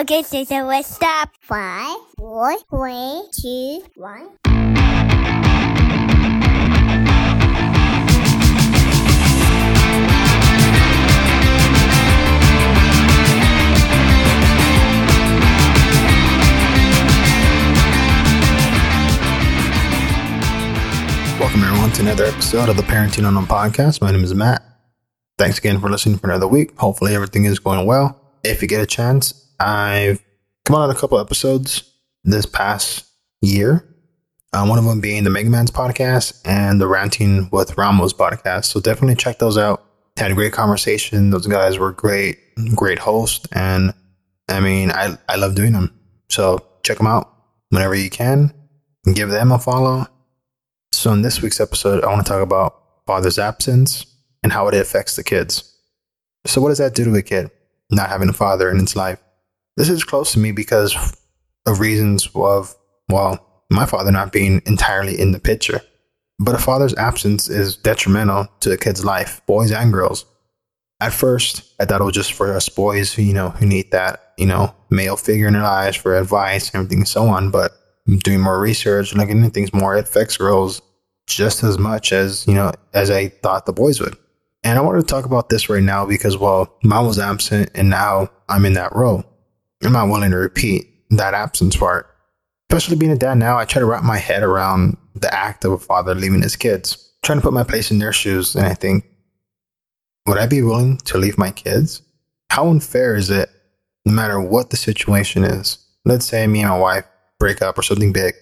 Okay, so, so let's stop. Five, four, three, two, one. Welcome everyone to another episode of the Parenting Unknown podcast. My name is Matt. Thanks again for listening for another week. Hopefully everything is going well. If you get a chance, I've come on a couple episodes this past year. Uh, one of them being the Mega Man's podcast and the Ranting with Ramos podcast. So definitely check those out. Had a great conversation. Those guys were great, great hosts, and I mean, I I love doing them. So check them out whenever you can. Give them a follow. So in this week's episode, I want to talk about father's absence and how it affects the kids. So what does that do to a kid not having a father in its life? This is close to me because of reasons of well, my father not being entirely in the picture. But a father's absence is detrimental to a kid's life, boys and girls. At first, I thought it was just for us boys, you know, who need that, you know, male figure in their lives for advice and everything and so on. But doing more research, looking at things more, it affects girls just as much as, you know, as I thought the boys would. And I wanted to talk about this right now because, well, mom was absent and now I'm in that role. I'm not willing to repeat that absence part. Especially being a dad now, I try to wrap my head around the act of a father leaving his kids, trying to put my place in their shoes. And I think, would I be willing to leave my kids? How unfair is it, no matter what the situation is? Let's say me and my wife break up or something big.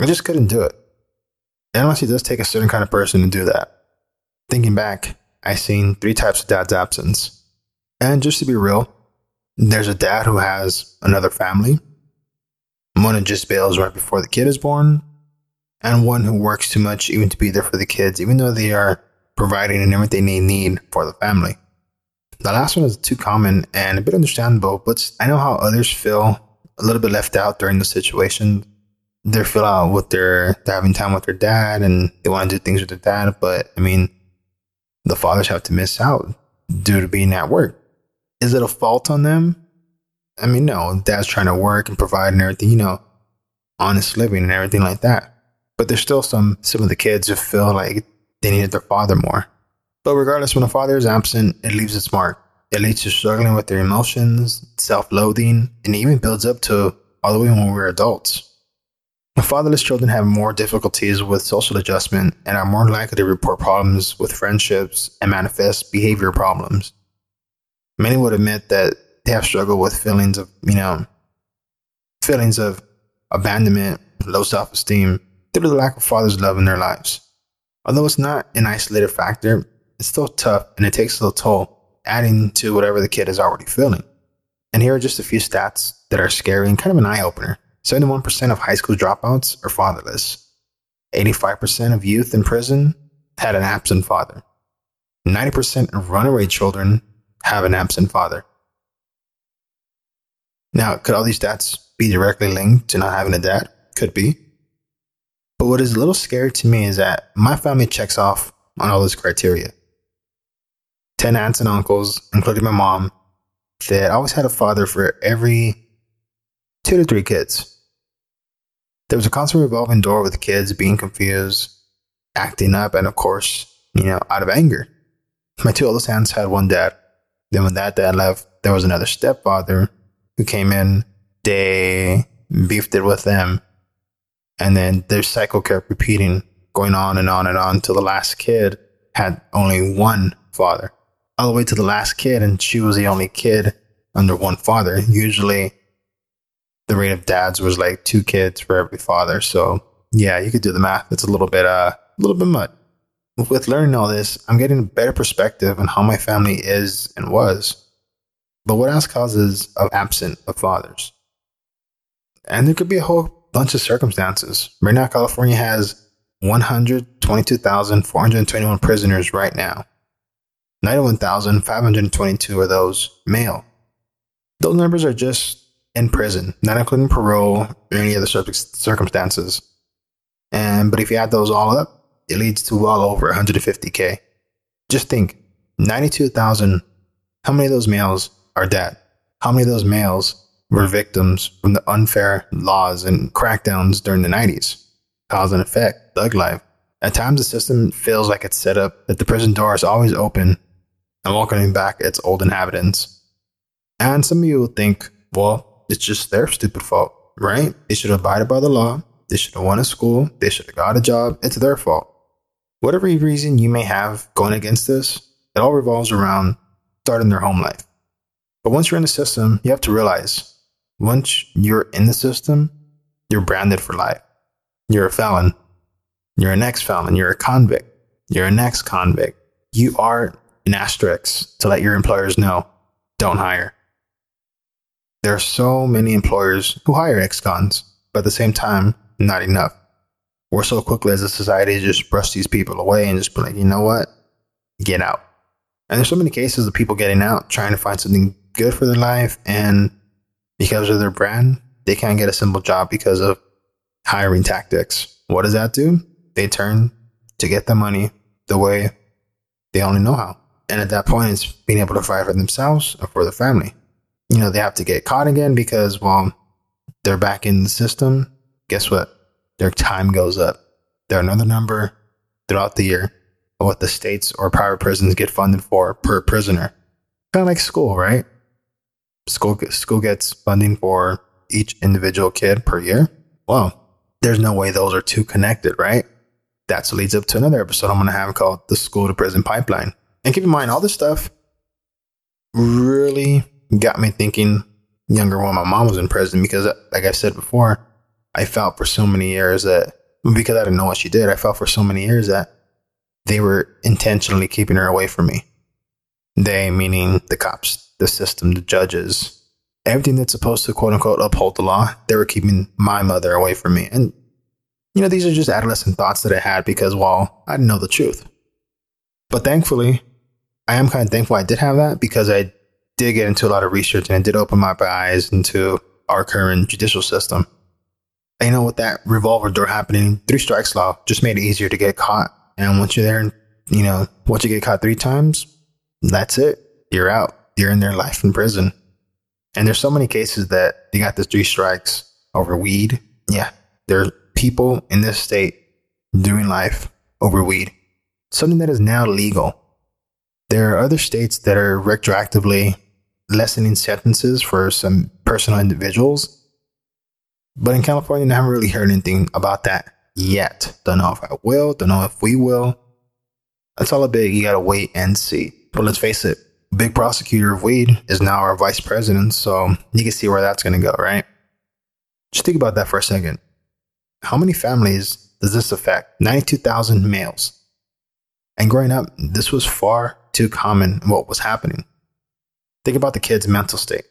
I just couldn't do it. And honestly, does take a certain kind of person to do that. Thinking back, I've seen three types of dad's absence. And just to be real, there's a dad who has another family, one who just bails right before the kid is born, and one who works too much even to be there for the kids, even though they are providing everything they need for the family. The last one is too common and a bit understandable, but I know how others feel a little bit left out during the situation. They feel out with their they're having time with their dad and they want to do things with their dad, but I mean, the fathers have to miss out due to being at work. Is it a fault on them? I mean, no, dad's trying to work and provide and everything, you know, honest living and everything like that. But there's still some some of the kids who feel like they needed their father more. But regardless, when a father is absent, it leaves its mark. It leads to struggling with their emotions, self-loathing, and even builds up to all the way when we're adults. Fatherless children have more difficulties with social adjustment and are more likely to report problems with friendships and manifest behavior problems. Many would admit that they have struggled with feelings of, you know, feelings of abandonment, low self esteem due to the lack of father's love in their lives. Although it's not an isolated factor, it's still tough and it takes a toll, adding to whatever the kid is already feeling. And here are just a few stats that are scary and kind of an eye opener. 71% of high school dropouts are fatherless. 85% of youth in prison had an absent father. 90% of runaway children have an absent father. Now, could all these stats be directly linked to not having a dad? Could be. But what is a little scary to me is that my family checks off on all those criteria. 10 aunts and uncles, including my mom, that always had a father for every two to three kids. There was a constant revolving door with kids being confused, acting up, and of course, you know, out of anger. My two oldest aunts had one dad. Then when that dad left, there was another stepfather who came in. They beefed it with them. And then their cycle kept repeating, going on and on and on till the last kid had only one father. All the way to the last kid, and she was the only kid under one father. Usually the rate of dads was like two kids for every father. So yeah, you could do the math. It's a little bit, uh, a little bit mud. With learning all this, I'm getting a better perspective on how my family is and was. But what else causes of absent of fathers? And there could be a whole bunch of circumstances. Right now, California has 122,421 prisoners right now. 91,522 of those male. Those numbers are just in prison, not including parole or any other circumstances. And but if you add those all up, it leads to well over 150k. Just think, 92,000. How many of those males are dead? How many of those males were victims from the unfair laws and crackdowns during the 90s. Cause and effect, thug life. At times, the system feels like it's set up that the prison door is always open and welcoming back its old inhabitants. And some of you will think, well, it's just their stupid fault, right? They should have abided by the law. They should have won a school. They should have got a job. It's their fault. Whatever reason you may have going against this, it all revolves around starting their home life. But once you're in the system, you have to realize once you're in the system, you're branded for life. You're a felon. You're an ex felon. You're a convict. You're an ex convict. You are an asterisk to let your employers know don't hire. There are so many employers who hire ex cons, but at the same time, not enough. We're so quickly as a society to just brush these people away and just be like, you know what? Get out. And there's so many cases of people getting out trying to find something good for their life. And because of their brand, they can't get a simple job because of hiring tactics. What does that do? They turn to get the money the way they only know how. And at that point, it's being able to fight for themselves or for their family. You know, they have to get caught again because, well, they're back in the system. Guess what? Their time goes up. They're another number throughout the year of what the states or private prisons get funded for per prisoner. Kind of like school, right? School, school gets funding for each individual kid per year. Well, there's no way those are two connected, right? That leads up to another episode I'm going to have called The School to Prison Pipeline. And keep in mind, all this stuff really got me thinking younger when my mom was in prison because, like I said before, I felt for so many years that because I didn't know what she did, I felt for so many years that they were intentionally keeping her away from me. They, meaning the cops, the system, the judges, everything that's supposed to quote unquote uphold the law, they were keeping my mother away from me. And, you know, these are just adolescent thoughts that I had because, well, I didn't know the truth. But thankfully, I am kind of thankful I did have that because I did get into a lot of research and it did open my eyes into our current judicial system. You know, with that revolver door happening, three strikes law just made it easier to get caught. And once you're there, and you know, once you get caught three times, that's it. You're out. You're in their life in prison. And there's so many cases that they got this three strikes over weed. Yeah, there are people in this state doing life over weed, something that is now legal. There are other states that are retroactively lessening sentences for some personal individuals. But in California, I haven't really heard anything about that yet. Don't know if I will, don't know if we will. That's all a big, you gotta wait and see. But let's face it, big prosecutor of weed is now our vice president, so you can see where that's gonna go, right? Just think about that for a second. How many families does this affect? 92,000 males. And growing up, this was far too common what was happening. Think about the kid's mental state.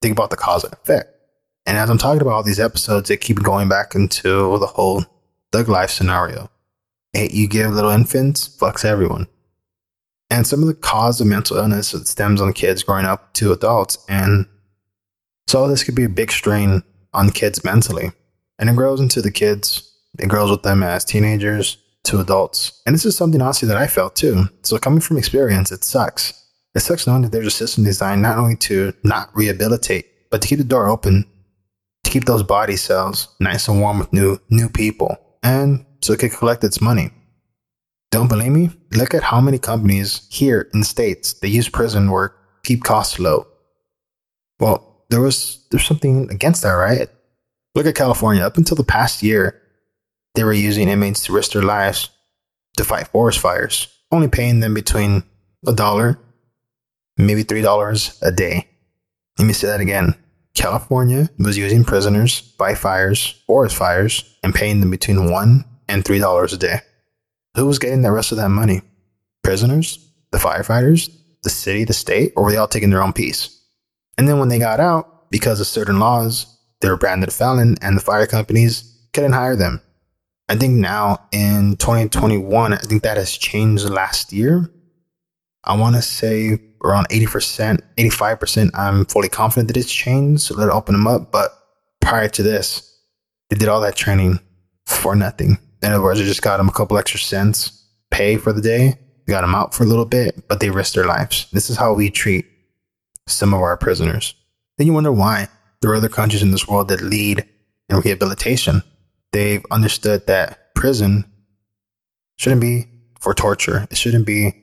Think about the cause and effect. And as I'm talking about all these episodes, they keep going back into the whole thug life scenario. You give little infants, fucks everyone. And some of the cause of mental illness stems on kids growing up to adults. And so this could be a big strain on kids mentally. And it grows into the kids, it grows with them as teenagers to adults. And this is something honestly that I felt too. So coming from experience, it sucks. It sucks knowing that there's a system designed not only to not rehabilitate, but to keep the door open, keep those body cells nice and warm with new new people, and so it can collect its money. Don't believe me? Look at how many companies here in the States that use prison work keep costs low. Well, there was there's something against that, right? Look at California. Up until the past year, they were using inmates to risk their lives to fight forest fires, only paying them between a dollar, maybe three dollars a day. Let me say that again. California was using prisoners, by fires, forest fires, and paying them between one and three dollars a day. Who was getting the rest of that money? Prisoners, the firefighters, the city, the state, or were they all taking their own piece? And then when they got out, because of certain laws, they were branded a felon, and the fire companies couldn't hire them. I think now in 2021, I think that has changed last year. I want to say around 80%, 85%, I'm fully confident that it's changed. So let it open them up. But prior to this, they did all that training for nothing. In other words, they just got them a couple extra cents pay for the day, got them out for a little bit, but they risked their lives. This is how we treat some of our prisoners. Then you wonder why There are other countries in this world that lead in rehabilitation. They've understood that prison shouldn't be for torture. It shouldn't be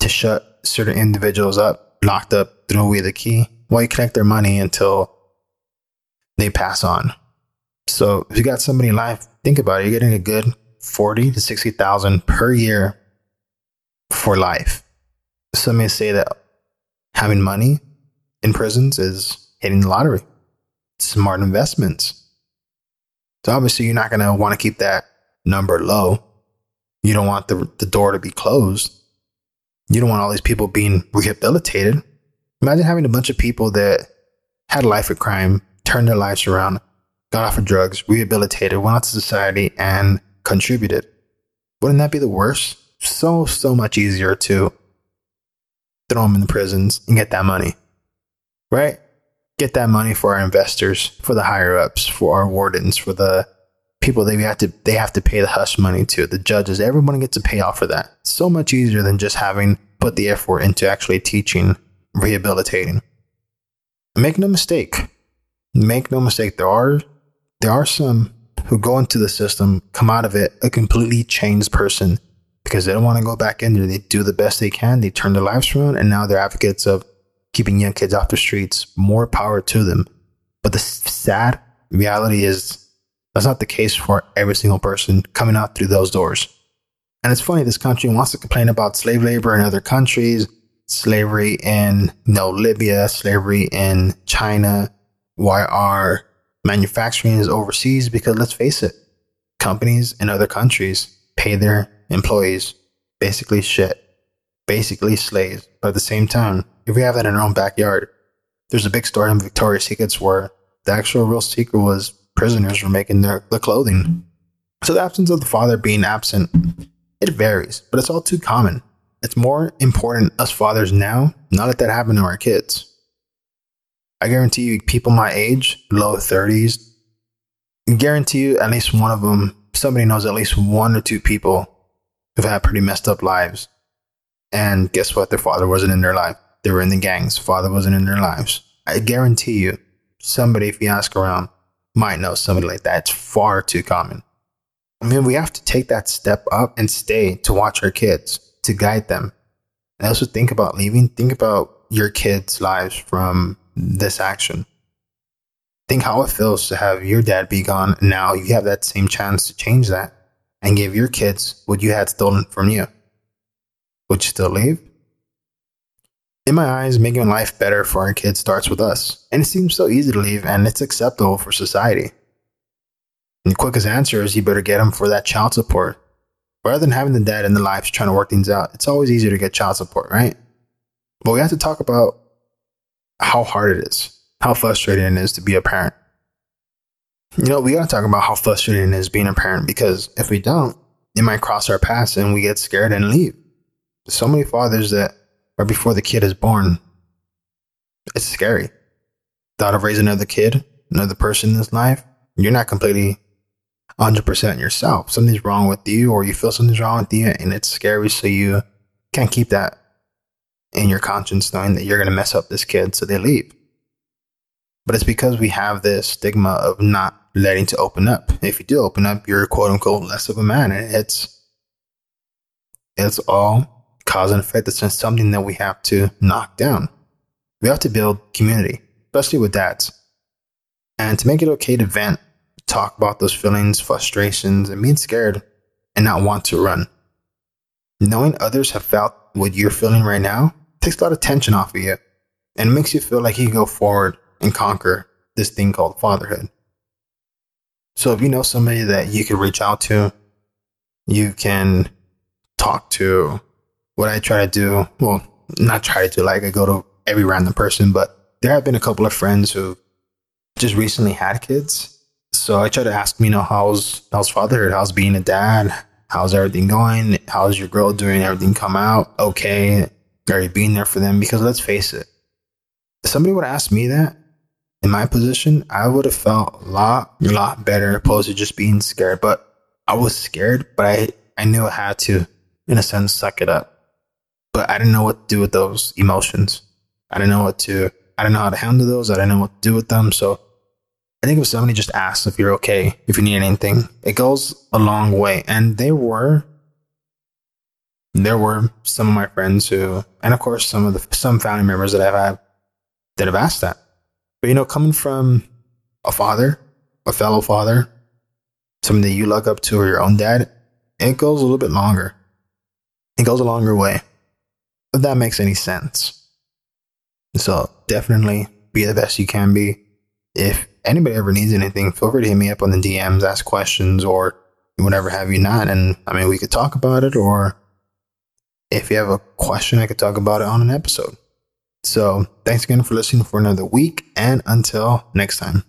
to shut certain individuals up, locked up, throw away the key while you collect their money until they pass on. So if you got somebody alive, think about it. You're getting a good forty to sixty thousand per year for life. Some may say that having money in prisons is hitting the lottery. Smart investments. So obviously you're not gonna want to keep that number low. You don't want the, the door to be closed. You don't want all these people being rehabilitated. Imagine having a bunch of people that had a life of crime, turned their lives around, got off of drugs, rehabilitated, went out to society, and contributed. Wouldn't that be the worst? So, so much easier to throw them in the prisons and get that money, right? Get that money for our investors, for the higher ups, for our wardens, for the people they have to they have to pay the hush money to, the judges. Everyone gets a payoff for that. So much easier than just having put the effort into actually teaching, rehabilitating. Make no mistake. Make no mistake. There are there are some who go into the system, come out of it a completely changed person because they don't want to go back in there. They do the best they can. They turn their lives around, and now they're advocates of keeping young kids off the streets. More power to them. But the sad reality is that's not the case for every single person coming out through those doors. And it's funny, this country wants to complain about slave labor in other countries, slavery in you know, Libya, slavery in China. Why our manufacturing is overseas? Because let's face it, companies in other countries pay their employees basically shit, basically slaves. But at the same time, if we have that in our own backyard, there's a big story in Victoria's Secrets where the actual real secret was prisoners were making their the clothing. So the absence of the father being absent, it varies, but it's all too common. It's more important us fathers now not let that happen to our kids. I guarantee you, people my age, low 30s, guarantee you at least one of them, somebody knows at least one or two people who've had pretty messed up lives. And guess what? Their father wasn't in their life. They were in the gangs. Father wasn't in their lives. I guarantee you, somebody, if you ask around, might know somebody like that. It's far too common. I mean, we have to take that step up and stay to watch our kids, to guide them. And also think about leaving. Think about your kids' lives from this action. Think how it feels to have your dad be gone. Now you have that same chance to change that and give your kids what you had stolen from you. Would you still leave? In my eyes, making life better for our kids starts with us. And it seems so easy to leave and it's acceptable for society. And the quickest answer is you better get them for that child support. Rather than having the dad in the lives trying to work things out, it's always easier to get child support, right? But we have to talk about how hard it is, how frustrating it is to be a parent. You know, we got to talk about how frustrating it is being a parent because if we don't, it might cross our paths and we get scared and leave. So many fathers that right before the kid is born, it's scary. Thought of raising another kid, another person in this life, you're not completely 100% yourself. Something's wrong with you, or you feel something's wrong with you, and it's scary. So you can't keep that in your conscience, knowing that you're going to mess up this kid, so they leave. But it's because we have this stigma of not letting to open up. If you do open up, you're quote unquote less of a man, and it's it's all cause and effect. It's just something that we have to knock down. We have to build community, especially with dads. And to make it okay to vent, talk about those feelings, frustrations, and being scared and not want to run. Knowing others have felt what you're feeling right now takes a lot of tension off of you and makes you feel like you can go forward and conquer this thing called fatherhood. So if you know somebody that you can reach out to, you can talk to, what I try to do, well, not try to like I go to every random person, but there have been a couple of friends who just recently had kids. So I try to ask, you know, how's how's fatherhood? How's being a dad? How's everything going? How's your girl doing? Everything come out okay? Are you being there for them? Because let's face it, if somebody would ask me that in my position, I would have felt a lot, a lot better opposed to just being scared. But I was scared, but I, I knew I had to, in a sense, suck it up but I didn't know what to do with those emotions. I didn't know what to I don't know how to handle those. I didn't know what to do with them. So I think if somebody just asks if you're okay, if you need anything, it goes a long way. And there were, there were some of my friends who, and of course, some of the, some family members that I've had that have asked that. But you know, coming from a father, a fellow father, somebody that you look up to or your own dad, it goes a little bit longer. It goes a longer way. If that makes any sense. So definitely be the best you can be. If anybody ever needs anything, feel free to hit me up on the DMs, ask questions, or whatever have you not. And I mean, we could talk about it, or if you have a question, I could talk about it on an episode. So thanks again for listening for another week, and until next time.